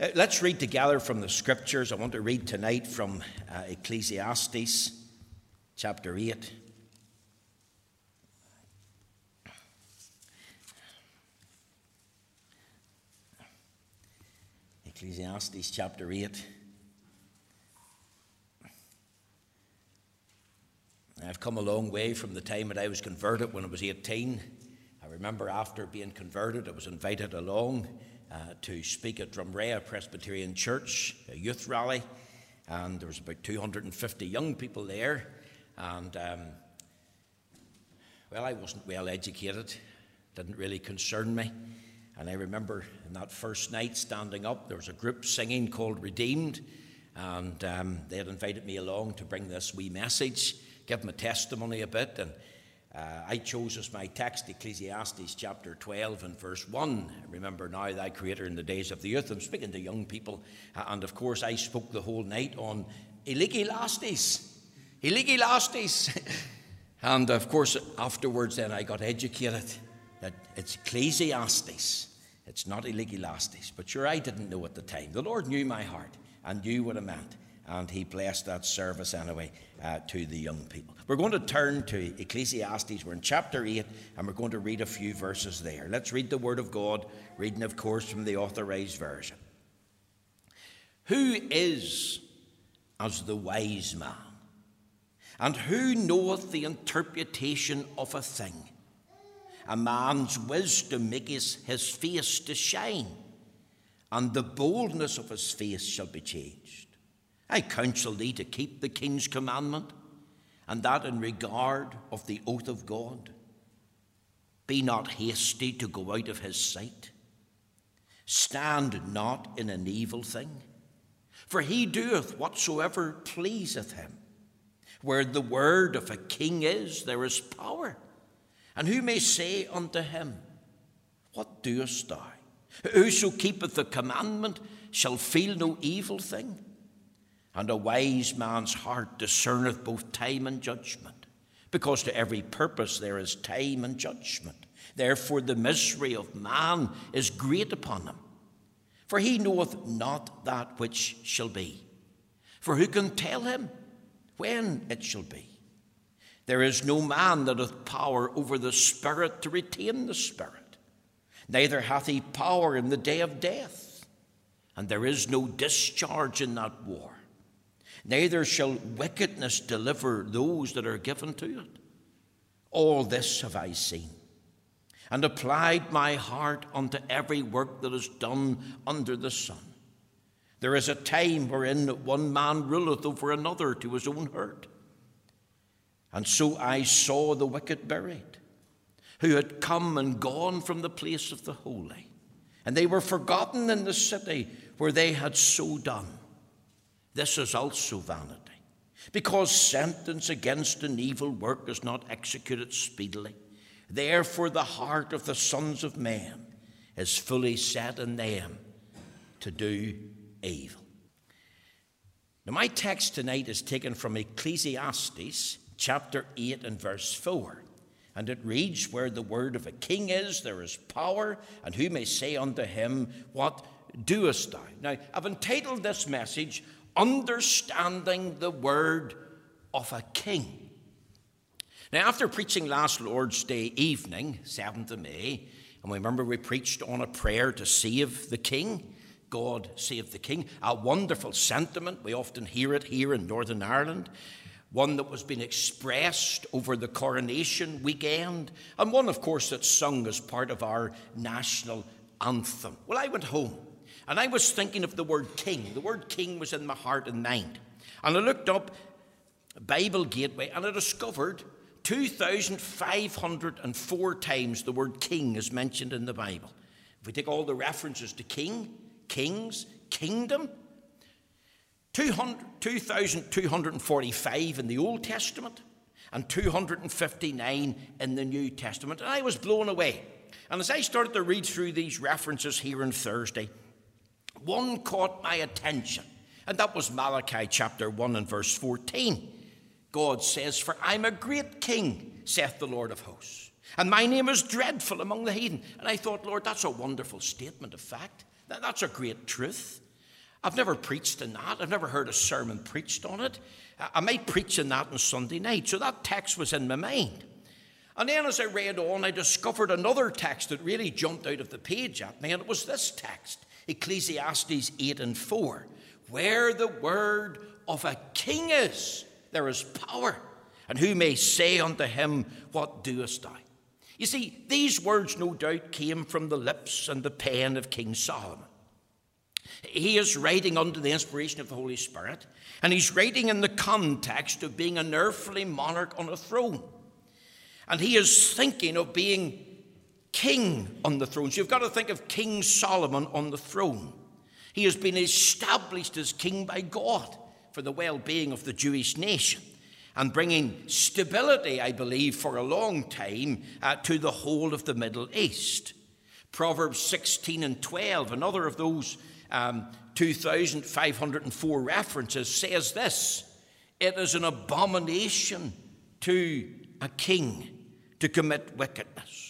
Uh, let's read together from the scriptures. I want to read tonight from uh, Ecclesiastes chapter 8. Ecclesiastes chapter 8. I've come a long way from the time that I was converted when I was 18. I remember after being converted, I was invited along uh, to speak at Drumrea Presbyterian Church, a youth rally, and there was about 250 young people there. And um, well, I wasn't well educated, didn't really concern me. And I remember in that first night standing up, there was a group singing called Redeemed, and um, they had invited me along to bring this wee message give my testimony a bit. And uh, I chose as my text Ecclesiastes chapter 12 and verse 1. Remember now thy creator in the days of the youth. I'm speaking to young people. Uh, and of course, I spoke the whole night on Eligilastes. Eligilastes. and of course, afterwards, then I got educated that it's Ecclesiastes. It's not Eligilastes. But sure, I didn't know at the time. The Lord knew my heart and knew what it meant and he blessed that service anyway uh, to the young people. We're going to turn to Ecclesiastes. We're in chapter 8, and we're going to read a few verses there. Let's read the Word of God, reading, of course, from the authorized version. Who is as the wise man? And who knoweth the interpretation of a thing? A man's wisdom maketh his face to shine, and the boldness of his face shall be changed. I counsel thee to keep the king's commandment, and that in regard of the oath of God. Be not hasty to go out of his sight. Stand not in an evil thing, for he doeth whatsoever pleaseth him. Where the word of a king is, there is power. And who may say unto him, What doest thou? Whoso keepeth the commandment shall feel no evil thing and a wise man's heart discerneth both time and judgment, because to every purpose there is time and judgment. Therefore, the misery of man is great upon him. For he knoweth not that which shall be. For who can tell him when it shall be? There is no man that hath power over the Spirit to retain the Spirit, neither hath he power in the day of death, and there is no discharge in that war neither shall wickedness deliver those that are given to it. All this have I seen, and applied my heart unto every work that is done under the sun. There is a time wherein one man ruleth over another to his own hurt. And so I saw the wicked buried, who had come and gone from the place of the holy, and they were forgotten in the city where they had so done. This is also vanity, because sentence against an evil work is not executed speedily. Therefore, the heart of the sons of men is fully set in them to do evil. Now, my text tonight is taken from Ecclesiastes chapter 8 and verse 4. And it reads, Where the word of a king is, there is power, and who may say unto him, What doest thou? Now, I've entitled this message, understanding the word of a king. Now, after preaching last Lord's Day evening, 7th of May, and we remember we preached on a prayer to save the king, God save the king, a wonderful sentiment. We often hear it here in Northern Ireland. One that was being expressed over the coronation weekend, and one, of course, that's sung as part of our national anthem. Well, I went home and I was thinking of the word king. The word king was in my heart and mind. And I looked up Bible Gateway and I discovered 2,504 times the word king is mentioned in the Bible. If we take all the references to king, kings, kingdom, 2,245 in the Old Testament and 259 in the New Testament. And I was blown away. And as I started to read through these references here on Thursday, one caught my attention, and that was Malachi chapter 1 and verse 14. God says, For I'm a great king, saith the Lord of hosts, and my name is dreadful among the heathen. And I thought, Lord, that's a wonderful statement of fact. That's a great truth. I've never preached in that. I've never heard a sermon preached on it. I might preach in that on Sunday night. So that text was in my mind. And then as I read on, I discovered another text that really jumped out of the page at me, and it was this text Ecclesiastes 8 and 4. Where the word of a king is, there is power. And who may say unto him, What doest thou? You see, these words no doubt came from the lips and the pen of King Solomon. He is writing under the inspiration of the Holy Spirit, and he's writing in the context of being an earthly monarch on a throne. And he is thinking of being king on the throne. So you've got to think of King Solomon on the throne. He has been established as king by God for the well being of the Jewish nation and bringing stability, I believe, for a long time uh, to the whole of the Middle East. Proverbs 16 and 12, another of those um, 2,504 references, says this It is an abomination to a king to commit wickedness,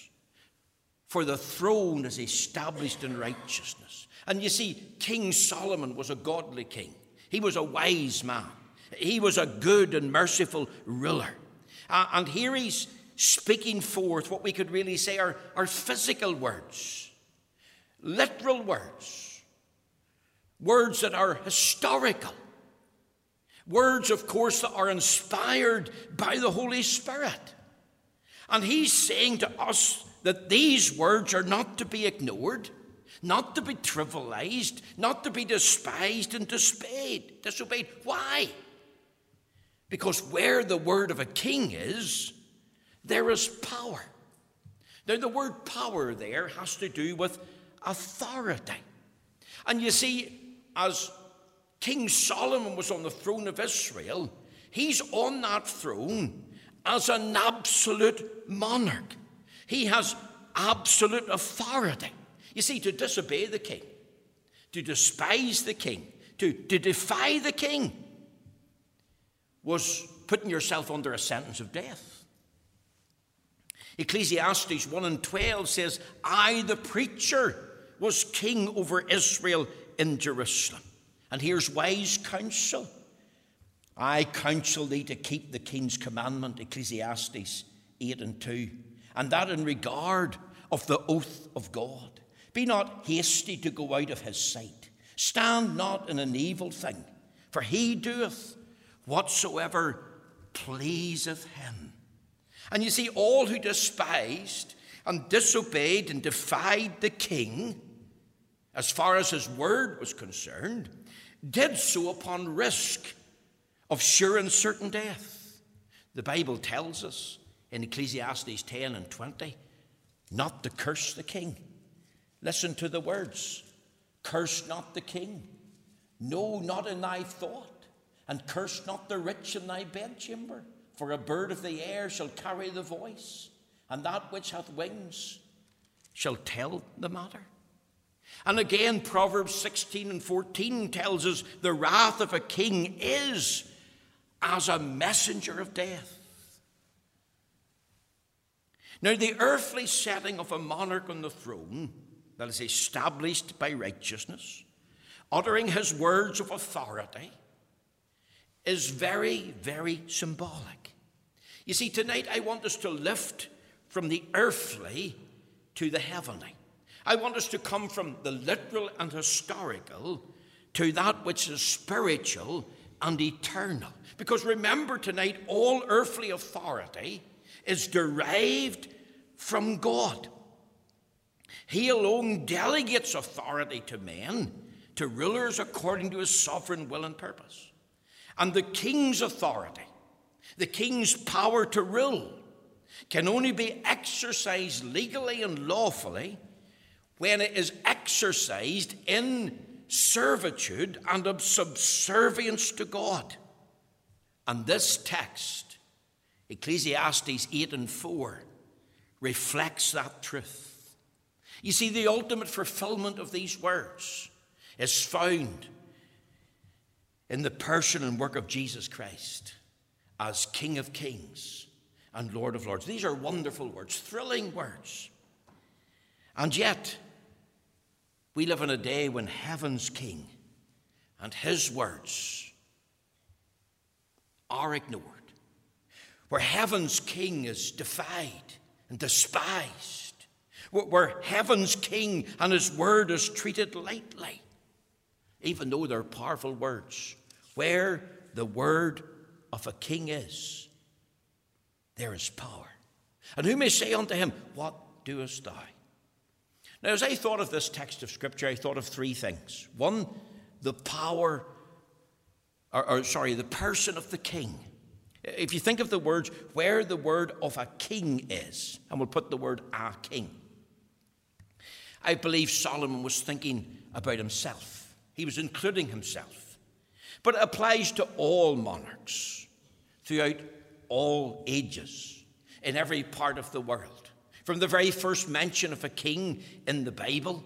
for the throne is established in righteousness. And you see, King Solomon was a godly king, he was a wise man, he was a good and merciful ruler. Uh, and here he's speaking forth what we could really say are, are physical words, literal words words that are historical, words, of course, that are inspired by the Holy Spirit. And he's saying to us that these words are not to be ignored, not to be trivialized, not to be despised and disobeyed. disobeyed. Why? Because where the word of a king is, there is power. Now, the word power there has to do with authority. And you see, as King Solomon was on the throne of Israel, he's on that throne as an absolute monarch. He has absolute authority. You see, to disobey the king, to despise the king, to, to defy the king, was putting yourself under a sentence of death. Ecclesiastes 1 and 12 says, I, the preacher, was king over Israel in Jerusalem. And here's wise counsel. I counsel thee to keep the king's commandment, Ecclesiastes 8 and 2, and that in regard of the oath of God. Be not hasty to go out of his sight. Stand not in an evil thing, for he doeth whatsoever pleaseth him. And you see, all who despised and disobeyed and defied the king as far as his word was concerned, did so upon risk of sure and certain death. The Bible tells us in Ecclesiastes 10 and 20 not to curse the king. Listen to the words Curse not the king, no, not in thy thought, and curse not the rich in thy bedchamber, for a bird of the air shall carry the voice, and that which hath wings shall tell the matter. And again, Proverbs 16 and 14 tells us the wrath of a king is as a messenger of death. Now, the earthly setting of a monarch on the throne that is established by righteousness, uttering his words of authority, is very, very symbolic. You see, tonight I want us to lift from the earthly to the heavenly. I want us to come from the literal and historical to that which is spiritual and eternal. Because remember tonight, all earthly authority is derived from God. He alone delegates authority to men, to rulers according to his sovereign will and purpose. And the king's authority, the king's power to rule, can only be exercised legally and lawfully when it is exercised in servitude and of subservience to God. And this text, Ecclesiastes 8 and 4, reflects that truth. You see, the ultimate fulfillment of these words is found in the person and work of Jesus Christ as King of Kings and Lord of Lords. These are wonderful words, thrilling words. And yet, we live in a day when heaven's king and his words are ignored, where heaven's king is defied and despised, where heaven's king and his word is treated lightly, even though they're powerful words, where the word of a king is, there is power. And who may say unto him, What doest thou? Now, as I thought of this text of Scripture, I thought of three things. One, the power, or, or, sorry, the person of the king. If you think of the words, where the word of a king is, and we'll put the word a king, I believe Solomon was thinking about himself. He was including himself. But it applies to all monarchs throughout all ages, in every part of the world. From the very first mention of a king in the Bible,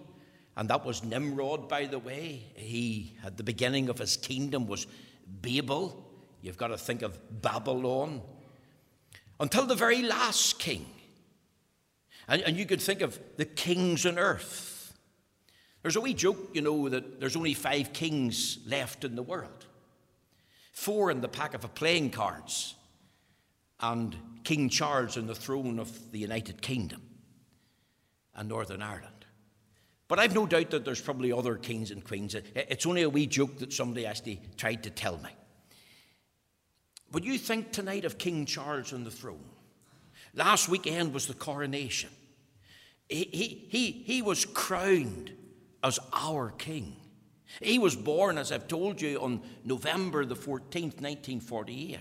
and that was Nimrod, by the way. He, at the beginning of his kingdom, was Babel. You've got to think of Babylon. Until the very last king. And, and you could think of the kings on earth. There's a wee joke, you know, that there's only five kings left in the world four in the pack of a playing cards, and King Charles on the throne of the United Kingdom and Northern Ireland. But I've no doubt that there's probably other kings and queens. It's only a wee joke that somebody actually tried to tell me. But you think tonight of King Charles on the throne. Last weekend was the coronation. He, he, he, he was crowned as our king. He was born, as I've told you, on November the 14th, 1948.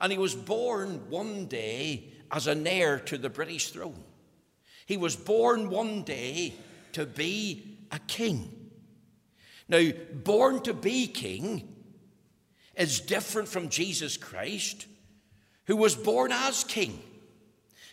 And he was born one day as an heir to the British throne. He was born one day to be a king. Now, born to be king is different from Jesus Christ, who was born as king.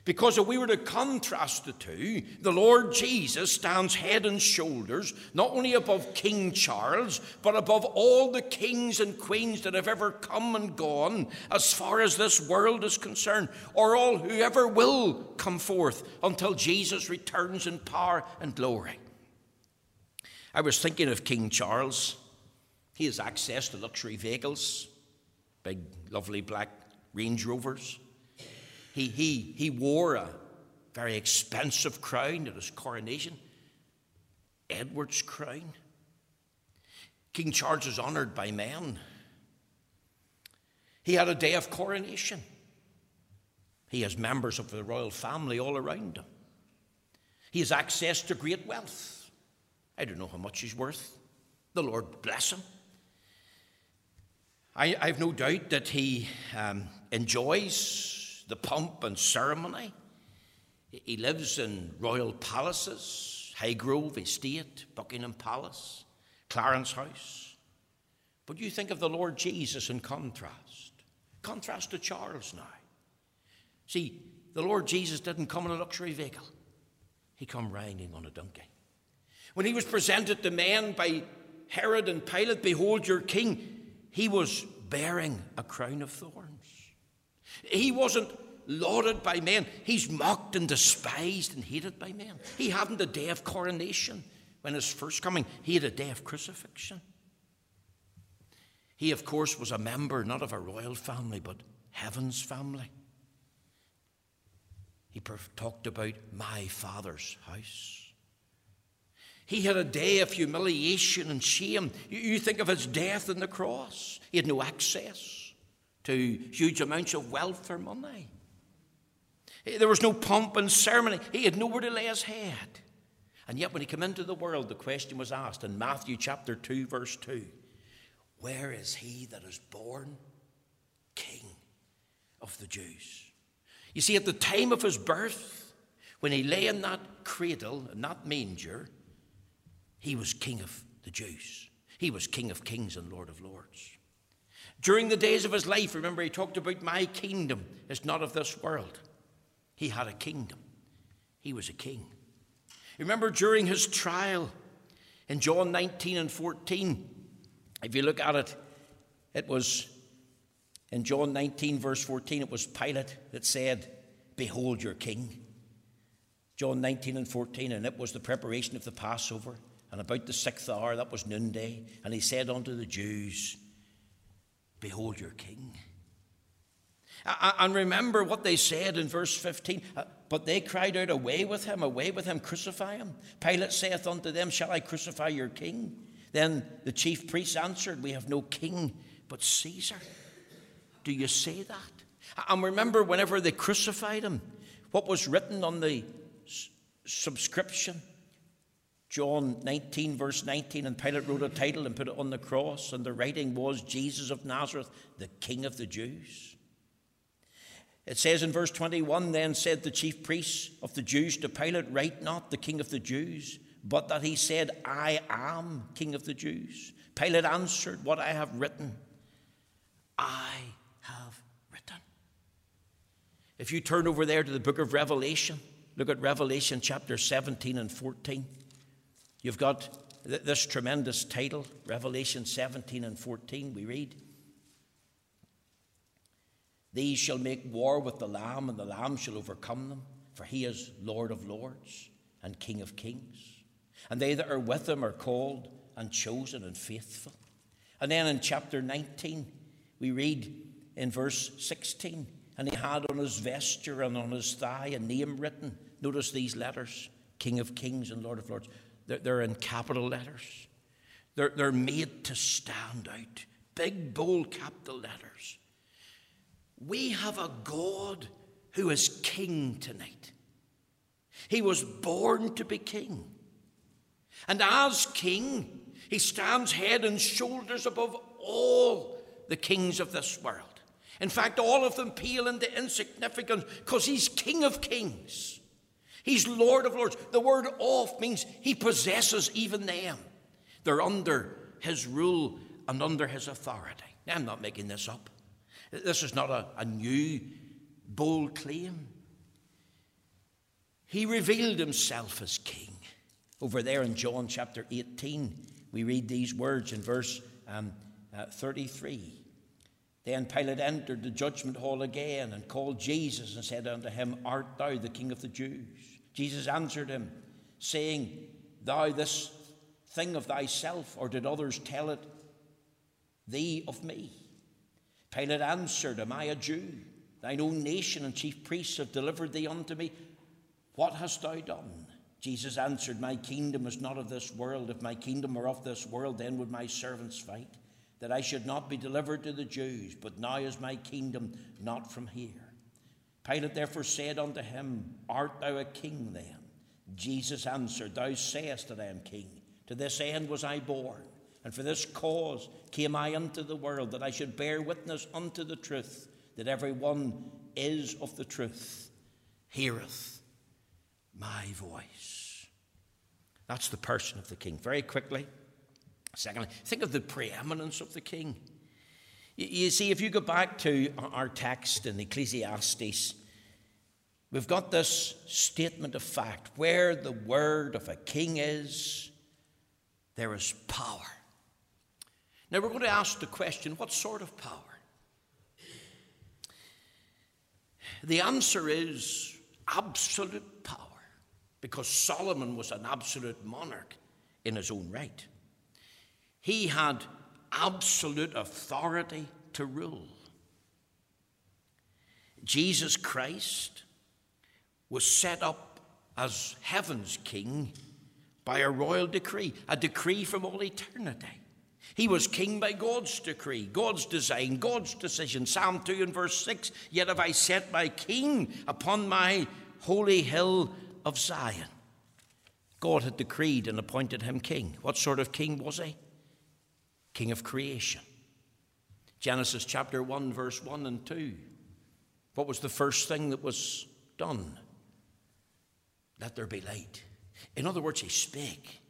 Because if we were to contrast the two, the Lord Jesus stands head and shoulders not only above King Charles, but above all the kings and queens that have ever come and gone as far as this world is concerned, or all who ever will come forth until Jesus returns in power and glory. I was thinking of King Charles. He has access to luxury vehicles, big, lovely black Range Rovers. He, he, he wore a very expensive crown at his coronation, Edward's crown. King Charles is honoured by men. He had a day of coronation. He has members of the royal family all around him. He has access to great wealth. I don't know how much he's worth. The Lord bless him. I, have no doubt that he um, enjoys the pomp and ceremony. He lives in royal palaces, Highgrove Estate, Buckingham Palace, Clarence House. But you think of the Lord Jesus in contrast. Contrast to Charles now. See, the Lord Jesus didn't come in a luxury vehicle. He come riding on a donkey. When he was presented to men by Herod and Pilate, behold your king, he was bearing a crown of thorns. He wasn't lauded by men. He's mocked and despised and hated by men. He hadn't a day of coronation when his first coming, he had a day of crucifixion. He, of course, was a member not of a royal family, but heaven's family. He talked about my father's house. He had a day of humiliation and shame. You think of his death on the cross. He had no access to huge amounts of wealth or money. There was no pomp and ceremony. He had nowhere to lay his head. And yet, when he came into the world, the question was asked in Matthew chapter 2, verse 2 Where is he that is born King of the Jews? You see, at the time of his birth, when he lay in that cradle, in that manger, he was King of the Jews. He was King of kings and Lord of lords. During the days of his life, remember, he talked about my kingdom is not of this world. He had a kingdom, he was a king. Remember, during his trial in John 19 and 14, if you look at it, it was in John 19, verse 14, it was Pilate that said, Behold your king. John 19 and 14, and it was the preparation of the Passover. And about the sixth hour, that was noonday, and he said unto the Jews, Behold your king. And remember what they said in verse 15. Uh, but they cried out, Away with him, away with him, crucify him. Pilate saith unto them, Shall I crucify your king? Then the chief priests answered, We have no king but Caesar. Do you say that? And remember, whenever they crucified him, what was written on the subscription? John 19, verse 19, and Pilate wrote a title and put it on the cross, and the writing was Jesus of Nazareth, the King of the Jews. It says in verse 21 Then said the chief priests of the Jews to Pilate, Write not the King of the Jews, but that he said, I am King of the Jews. Pilate answered, What I have written, I have written. If you turn over there to the book of Revelation, look at Revelation chapter 17 and 14. You've got this tremendous title, Revelation 17 and 14. We read, These shall make war with the Lamb, and the Lamb shall overcome them, for he is Lord of lords and King of kings. And they that are with him are called and chosen and faithful. And then in chapter 19, we read in verse 16, and he had on his vesture and on his thigh a name written. Notice these letters King of Kings and Lord of Lords. They're, they're in capital letters, they're, they're made to stand out. Big, bold capital letters. We have a God who is king tonight. He was born to be king. And as king, he stands head and shoulders above all the kings of this world. In fact, all of them pale into insignificance because he's King of Kings. He's Lord of Lords. The word of means he possesses even them. They're under his rule and under his authority. Now, I'm not making this up. This is not a, a new, bold claim. He revealed himself as king. Over there in John chapter 18, we read these words in verse um, uh, 33. Then Pilate entered the judgment hall again and called Jesus and said unto him, Art thou the king of the Jews? Jesus answered him, saying, Thou this thing of thyself, or did others tell it thee of me? Pilate answered, Am I a Jew? Thine own nation and chief priests have delivered thee unto me. What hast thou done? Jesus answered, My kingdom is not of this world. If my kingdom were of this world, then would my servants fight, that I should not be delivered to the Jews. But now is my kingdom not from here. Pilate therefore said unto him, Art thou a king then? Jesus answered, Thou sayest that I am king. To this end was I born, and for this cause came I into the world, that I should bear witness unto the truth, that every one is of the truth, heareth my voice. That's the person of the king. Very quickly. Secondly, think of the preeminence of the king. You see, if you go back to our text in Ecclesiastes, we've got this statement of fact where the word of a king is, there is power. Now, we're going to ask the question what sort of power? The answer is absolute power because Solomon was an absolute monarch in his own right. He had absolute authority to rule. Jesus Christ was set up as heaven's king by a royal decree, a decree from all eternity. He was king by God's decree, God's design, God's decision. Psalm 2 and verse 6 Yet have I set my king upon my holy hill of Zion. God had decreed and appointed him king. What sort of king was he? King of creation. Genesis chapter 1, verse 1 and 2. What was the first thing that was done? Let there be light. In other words, he spake.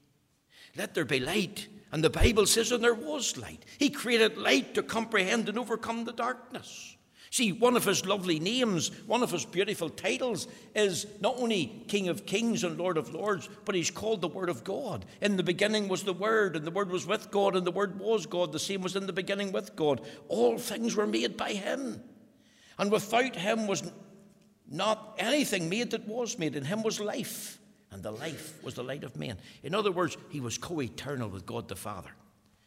Let there be light. And the Bible says, and there was light. He created light to comprehend and overcome the darkness. See, one of his lovely names, one of his beautiful titles is not only King of Kings and Lord of Lords, but he's called the Word of God. In the beginning was the Word, and the Word was with God, and the Word was God. The same was in the beginning with God. All things were made by him. And without him was not anything made that was made. In him was life, and the life was the light of men. In other words, he was co eternal with God the Father.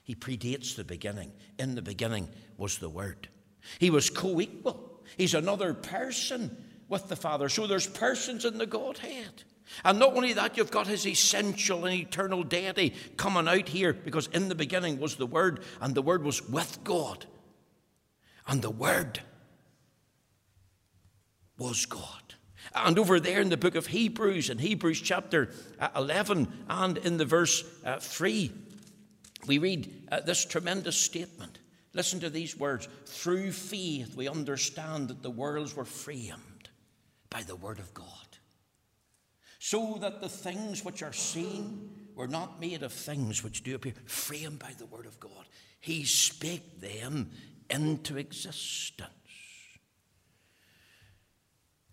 He predates the beginning. In the beginning was the Word. He was co equal. He's another person with the Father. So there's persons in the Godhead. And not only that, you've got his essential and eternal deity coming out here because in the beginning was the Word, and the Word was with God. And the Word was God. And over there in the book of Hebrews, in Hebrews chapter uh, 11 and in the verse uh, 3, we read uh, this tremendous statement. Listen to these words Through faith, we understand that the worlds were framed by the word of God, so that the things which are seen were not made of things which do appear, framed by the word of God. He spake them into existence.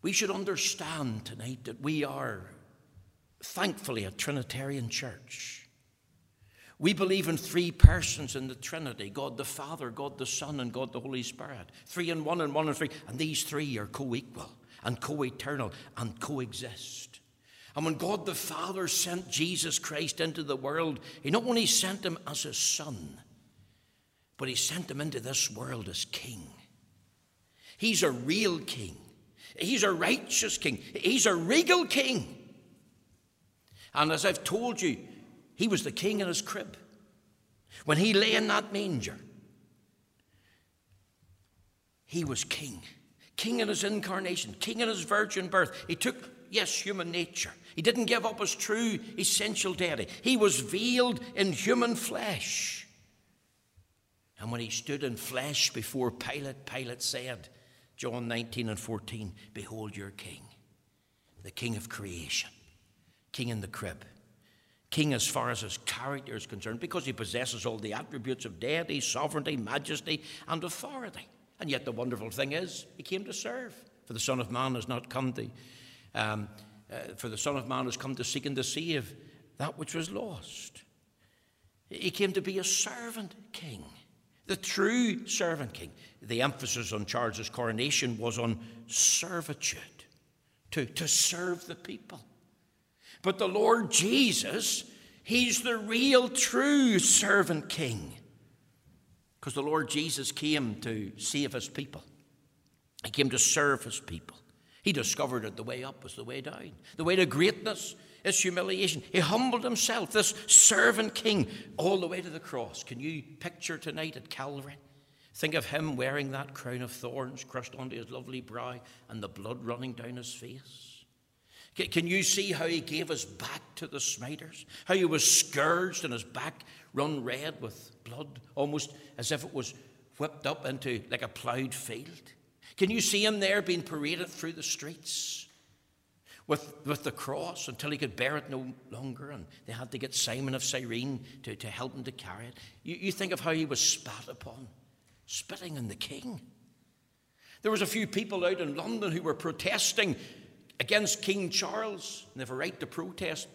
We should understand tonight that we are, thankfully, a Trinitarian church. We believe in three persons in the Trinity God the Father, God the Son, and God the Holy Spirit. Three in one and one in three. And these three are co equal and co eternal and coexist. And when God the Father sent Jesus Christ into the world, He not only sent Him as His Son, but He sent Him into this world as King. He's a real King, He's a righteous King, He's a regal King. And as I've told you, he was the king in his crib. When he lay in that manger, he was king. King in his incarnation, king in his virgin birth. He took, yes, human nature. He didn't give up his true essential deity. He was veiled in human flesh. And when he stood in flesh before Pilate, Pilate said, John 19 and 14, Behold your king, the king of creation, king in the crib king as far as his character is concerned because he possesses all the attributes of deity, sovereignty, majesty, and authority. And yet, the wonderful thing is, he came to serve. For the Son of Man has not come to, um, uh, for the Son of Man has come to seek and to save that which was lost. He came to be a servant king, the true servant king. The emphasis on Charles's coronation was on servitude, to, to serve the people. But the Lord Jesus, He's the real, true servant king. Because the Lord Jesus came to save His people, He came to serve His people. He discovered that the way up was the way down. The way to greatness is humiliation. He humbled himself, this servant king, all the way to the cross. Can you picture tonight at Calvary? Think of him wearing that crown of thorns crushed onto his lovely brow and the blood running down his face. Can you see how he gave his back to the smiters? How he was scourged and his back run red with blood, almost as if it was whipped up into like a ploughed field? Can you see him there being paraded through the streets with, with the cross until he could bear it no longer? And they had to get Simon of Cyrene to, to help him to carry it. You, you think of how he was spat upon, spitting on the king. There was a few people out in London who were protesting against King Charles, and they have a right to protest.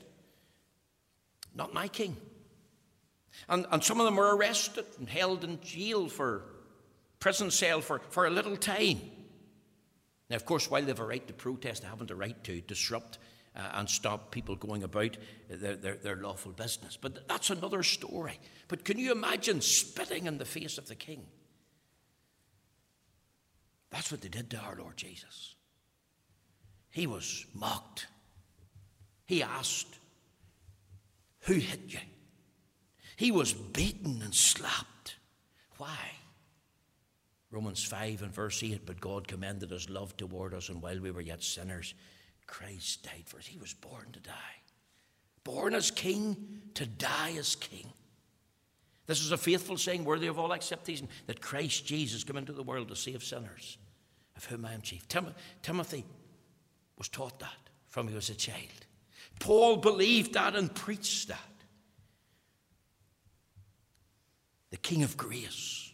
Not my king. And, and some of them were arrested and held in jail for prison cell for, for a little time. Now, of course, while they have a right to protest, they haven't a right to disrupt uh, and stop people going about their, their, their, lawful business. But that's another story. But can you imagine spitting in the face of the king? That's what they did to our Lord Jesus. He was mocked. He asked, Who hit you? He was beaten and slapped. Why? Romans 5 and verse 8 But God commended his love toward us, and while we were yet sinners, Christ died for us. He was born to die. Born as king, to die as king. This is a faithful saying, worthy of all acceptation, that Christ Jesus came into the world to save sinners, of whom I am chief. Tim- Timothy was taught that from he was a child. Paul believed that and preached that. The King of grace.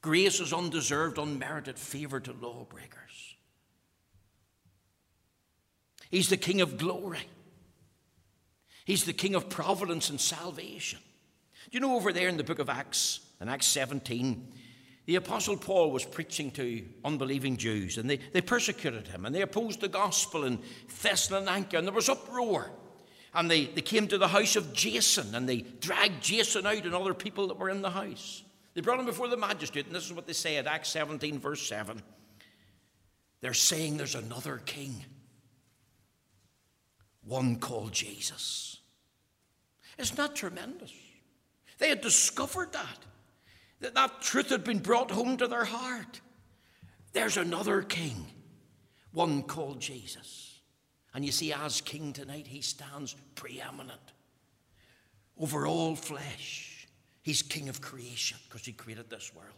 Grace is undeserved, unmerited favor to lawbreakers. He's the King of glory. He's the King of providence and salvation. Do you know over there in the book of Acts, in Acts 17, the Apostle Paul was preaching to unbelieving Jews, and they, they persecuted him, and they opposed the gospel in Thessalonica, and there was uproar. And they, they came to the house of Jason and they dragged Jason out and other people that were in the house. They brought him before the magistrate, and this is what they say at Acts 17, verse 7. They're saying there's another king, one called Jesus. Isn't that tremendous? They had discovered that, that that truth had been brought home to their heart. There's another king, one called Jesus. And you see, as king tonight, he stands preeminent over all flesh. He's king of creation because he created this world.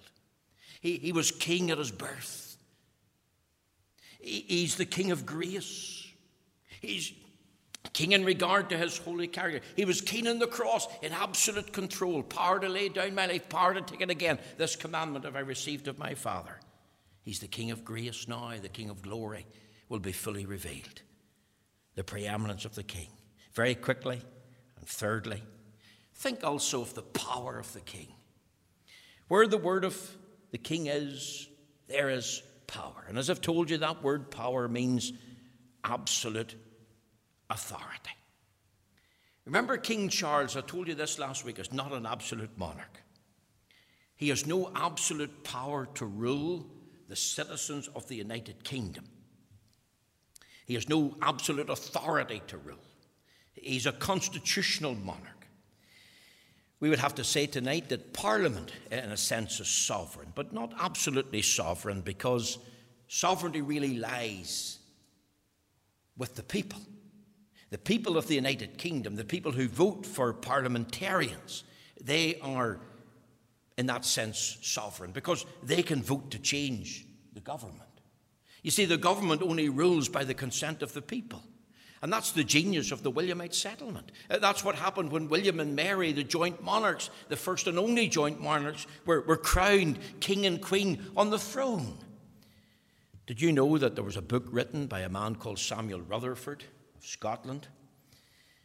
He, he was king at his birth. He, he's the king of grace. He's king in regard to his holy character. He was king on the cross in absolute control, power to lay down my life, power to take it again. This commandment have I received of my Father. He's the king of grace now, the king of glory will be fully revealed the preeminence of the king. Very quickly, and thirdly, think also of the power of the king. Where the word of the king is, there is power. And as I've told you, that word power means absolute authority. Remember, King Charles, I told you this last week, is not an absolute monarch. He has no absolute power to rule the citizens of the United Kingdom. He has no absolute authority to rule. He's a constitutional monarch. We would have to say tonight that Parliament, in a sense, is sovereign, but not absolutely sovereign because sovereignty really lies with the people. The people of the United Kingdom, the people who vote for parliamentarians, they are, in that sense, sovereign because they can vote to change the government. You see, the government only rules by the consent of the people. And that's the genius of the Williamite settlement. Uh, that's what happened when William and Mary, the joint monarchs, the first and only joint monarchs, were, were crowned king and queen on the throne. Did you know that there was a book written by a man called Samuel Rutherford of Scotland?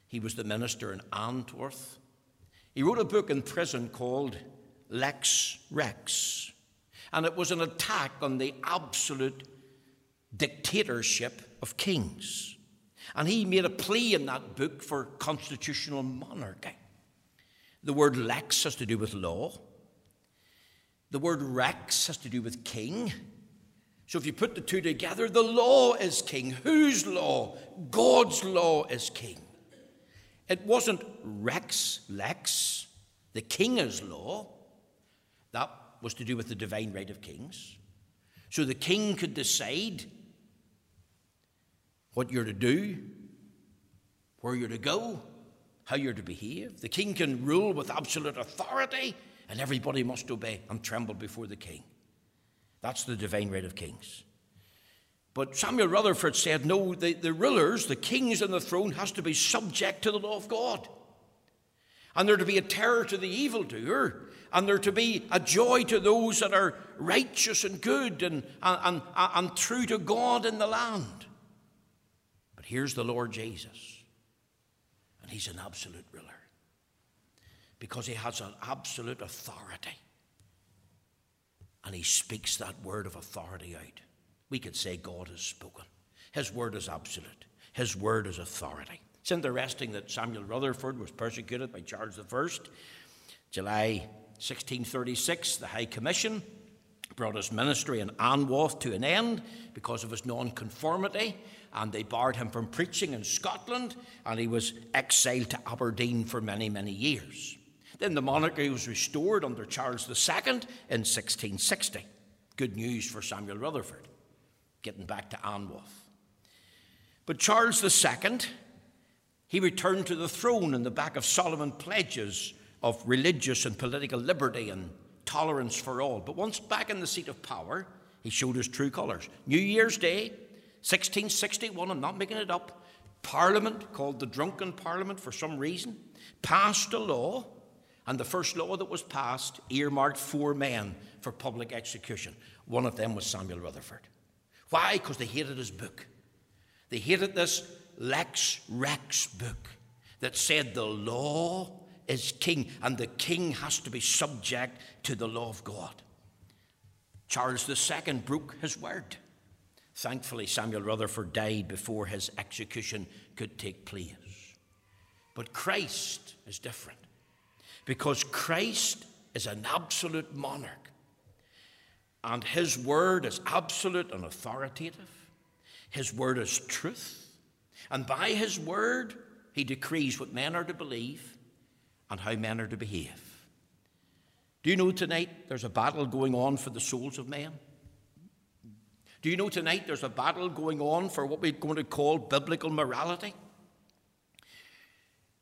He was the minister in Anwoth. He wrote a book in prison called Lex Rex, and it was an attack on the absolute dictatorship of kings. And he made a plea in that book for constitutional monarchy. The word lex has to do with law. The word rex has to do with king. So if you put the two together, the law is king. Whose law? God's law is king. It wasn't rex, lex, the king is law. That was to do with the divine right of kings. So the king could decide what you're to do, where you're to go, how you're to behave. The king can rule with absolute authority, and everybody must obey and tremble before the king. That's the divine right of kings. But Samuel Rutherford said, no, the, the rulers, the kings on the throne, has to be subject to the law of God. And they're to be a terror to the evildoer, and they're to be a joy to those that are righteous and good and, and, and, and true to God in the land. But here's the Lord Jesus, and he's an absolute ruler because he has an absolute authority. And he speaks that word of authority out. We could say God has spoken. His word is absolute, his word is authority. It's interesting that Samuel Rutherford was persecuted by Charles I. July 1636, the High Commission brought his ministry in Anwoth to an end because of his nonconformity and they barred him from preaching in Scotland, and he was exiled to Aberdeen for many, many years. Then the monarchy was restored under Charles II in 1660. Good news for Samuel Rutherford, getting back to Anwoth. But Charles II, he returned to the throne in the back of Solomon pledges of religious and political liberty and tolerance for all. But once back in the seat of power, he showed his true colours. New Year's Day, 1661, I'm not making it up, Parliament, called the Drunken Parliament for some reason, passed a law, and the first law that was passed earmarked four men for public execution. One of them was Samuel Rutherford. Why? Because they hated his book. They hated this Lex Rex book that said the law is king and the king has to be subject to the law of God. Charles II broke his word. Thankfully, Samuel Rutherford died before his execution could take place. But Christ is different because Christ is an absolute monarch. And his word is absolute and authoritative. His word is truth. And by his word, he decrees what men are to believe and how men are to behave. Do you know tonight there's a battle going on for the souls of men? Do you know tonight there's a battle going on for what we're going to call biblical morality?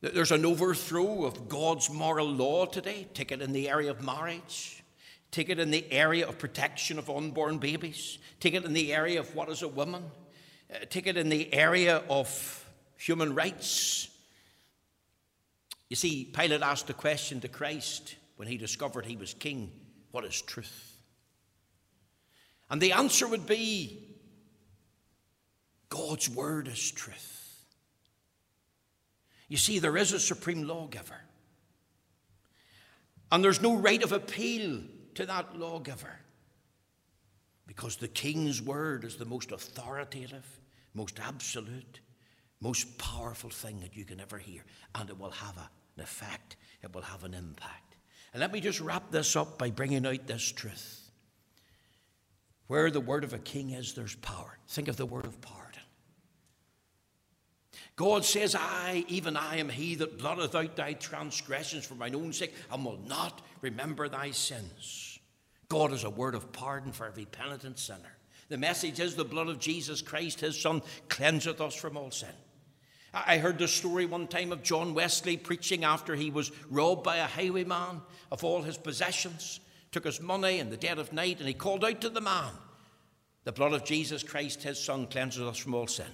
There's an overthrow of God's moral law today. Take it in the area of marriage. Take it in the area of protection of unborn babies. Take it in the area of what is a woman. Uh, take it in the area of human rights. You see, Pilate asked the question to Christ when he discovered he was king what is truth? And the answer would be God's word is truth. You see, there is a supreme lawgiver. And there's no right of appeal to that lawgiver because the king's word is the most authoritative, most absolute, most powerful thing that you can ever hear. And it will have an effect, it will have an impact. And let me just wrap this up by bringing out this truth. Where the word of a king is, there's power. Think of the word of pardon. God says, I, even I, am he that blotteth out thy transgressions for mine own sake, and will not remember thy sins. God is a word of pardon for every penitent sinner. The message is the blood of Jesus Christ, his Son, cleanseth us from all sin. I heard the story one time of John Wesley preaching after he was robbed by a highwayman of all his possessions, took his money in the dead of night, and he called out to the man, The blood of Jesus Christ, his Son, cleanses us from all sin.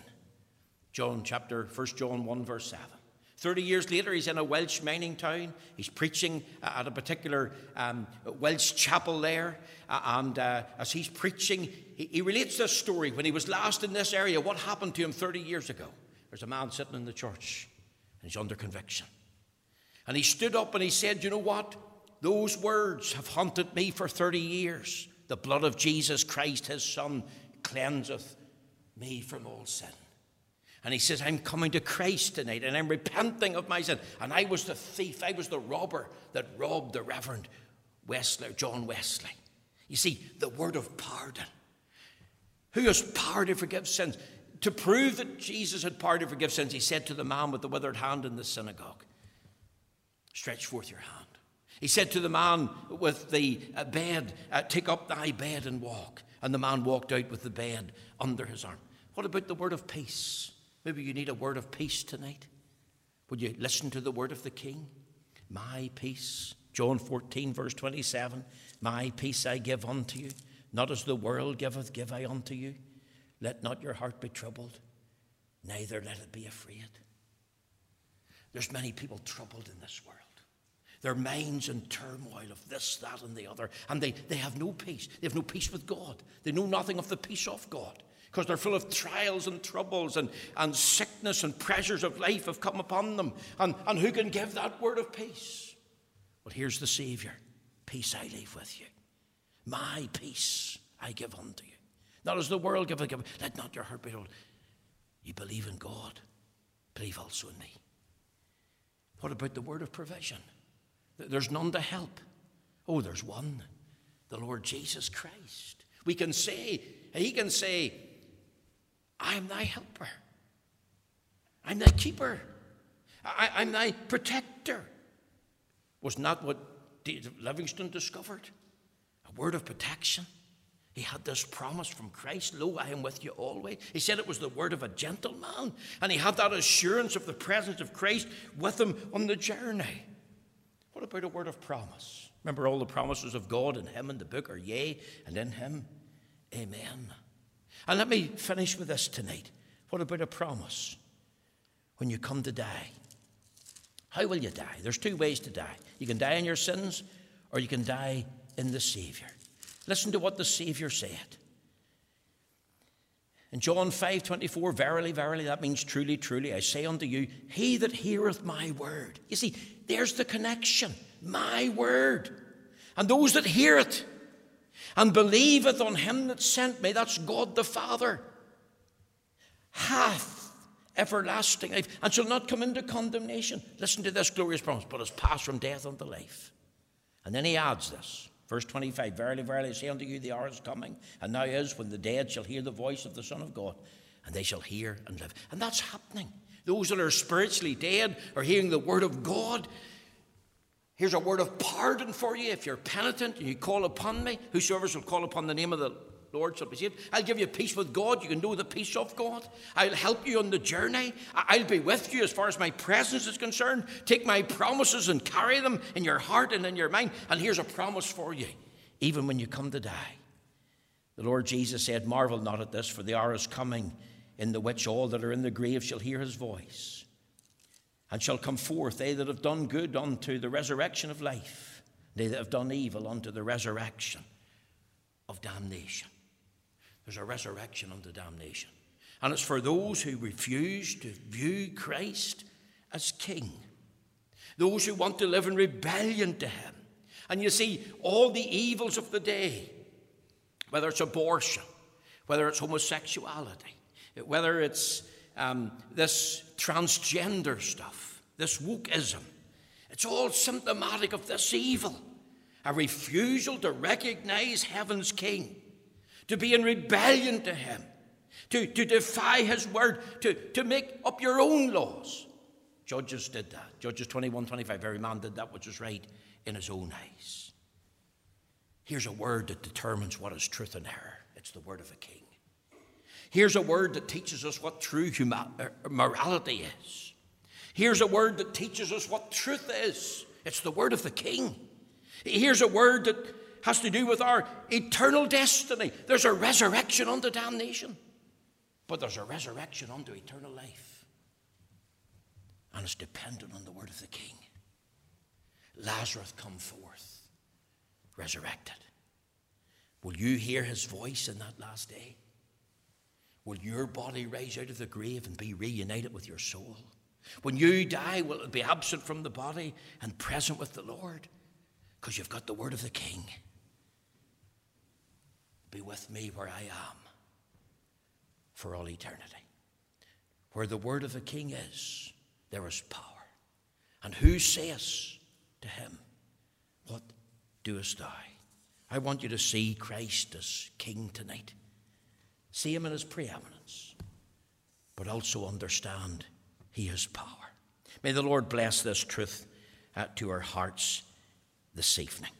John chapter, 1 John 1, verse 7. 30 years later, he's in a Welsh mining town. He's preaching at a particular um, Welsh chapel there. and uh, as he's preaching, he, he relates this story. When he was last in this area, what happened to him 30 years ago? There's a man sitting in the church, and he's under conviction. And he stood up and he said, You know what? Those words have haunted me for 30 years. The blood of Jesus Christ, his Son, cleanseth me from all sin. And he says, I'm coming to Christ tonight and I'm repenting of my sin. And I was the thief, I was the robber that robbed the Reverend Wesley, John Wesley. You see, the word of pardon. Who has power to forgive sins? To prove that Jesus had power to forgive sins, he said to the man with the withered hand in the synagogue, Stretch forth your hand. He said to the man with the uh, bed, uh, Take up thy bed and walk. And the man walked out with the bed under his arm. What about the word of peace? Maybe you need a word of peace tonight. Would you listen to the word of the King? My peace. John 14, verse 27 My peace I give unto you, not as the world giveth, give I unto you. Let not your heart be troubled, neither let it be afraid. There's many people troubled in this world. Their minds in turmoil of this, that, and the other. And they, they have no peace. They have no peace with God. They know nothing of the peace of God because they're full of trials and troubles and, and sickness and pressures of life have come upon them. And, and who can give that word of peace? Well, here's the Savior Peace I leave with you. My peace I give unto you. Not as the world giveth, give. Let not your heart be troubled. You believe in God, believe also in me. What about the word of provision? There's none to help. Oh, there's one the Lord Jesus Christ. We can say, He can say, I am thy helper, I'm thy keeper, I, am thy protector. Was not what Livingstone discovered? A word of protection. He had this promise from Christ, Lo, I am with you always. He said it was the word of a gentleman, and he had that assurance of the presence of Christ with him on the journey. What about a word of promise? Remember, all the promises of God in Him in the book are yea, and in Him, amen. And let me finish with this tonight. What about a promise when you come to die? How will you die? There's two ways to die. You can die in your sins, or you can die in the Savior. Listen to what the Savior said. In John 5 24, verily, verily, that means truly, truly, I say unto you, he that heareth my word. You see, there's the connection. My word. And those that hear it and believeth on him that sent me, that's God the Father, hath everlasting life, and shall not come into condemnation. Listen to this glorious promise, but has passed from death unto life. And then he adds this. Verse 25 Verily, verily, I say unto you, the hour is coming, and now is when the dead shall hear the voice of the Son of God, and they shall hear and live. And that's happening. Those that are spiritually dead are hearing the word of God. Here's a word of pardon for you if you're penitent and you call upon me. Whosoever shall call upon the name of the Lord shall be saved. I'll give you peace with God. You can know the peace of God. I'll help you on the journey. I'll be with you as far as my presence is concerned. Take my promises and carry them in your heart and in your mind. And here's a promise for you, even when you come to die. The Lord Jesus said, Marvel not at this, for the hour is coming in the which all that are in the grave shall hear his voice, and shall come forth, they that have done good unto the resurrection of life, they that have done evil unto the resurrection of damnation. There's a resurrection unto damnation. And it's for those who refuse to view Christ as King, those who want to live in rebellion to Him. And you see, all the evils of the day, whether it's abortion, whether it's homosexuality, whether it's um, this transgender stuff, this wokeism, it's all symptomatic of this evil a refusal to recognize heaven's King, to be in rebellion to Him, to, to defy His word, to, to make up your own laws. Judges did that. Judges 21 25. Every man did that which was right in his own eyes. Here's a word that determines what is truth and error it's the word of a king. Here's a word that teaches us what true er, morality is. Here's a word that teaches us what truth is. It's the word of the king. Here's a word that has to do with our eternal destiny. There's a resurrection unto damnation, but there's a resurrection unto eternal life. And it's dependent on the word of the king. Lazarus come forth, resurrected. Will you hear his voice in that last day? Will your body rise out of the grave and be reunited with your soul? When you die, will it be absent from the body and present with the Lord? Because you've got the word of the King. Be with me where I am for all eternity. Where the word of the King is, there is power. And who says to him, What doest thou? I want you to see Christ as King tonight. See him in his preeminence, but also understand he has power. May the Lord bless this truth uh, to our hearts this evening.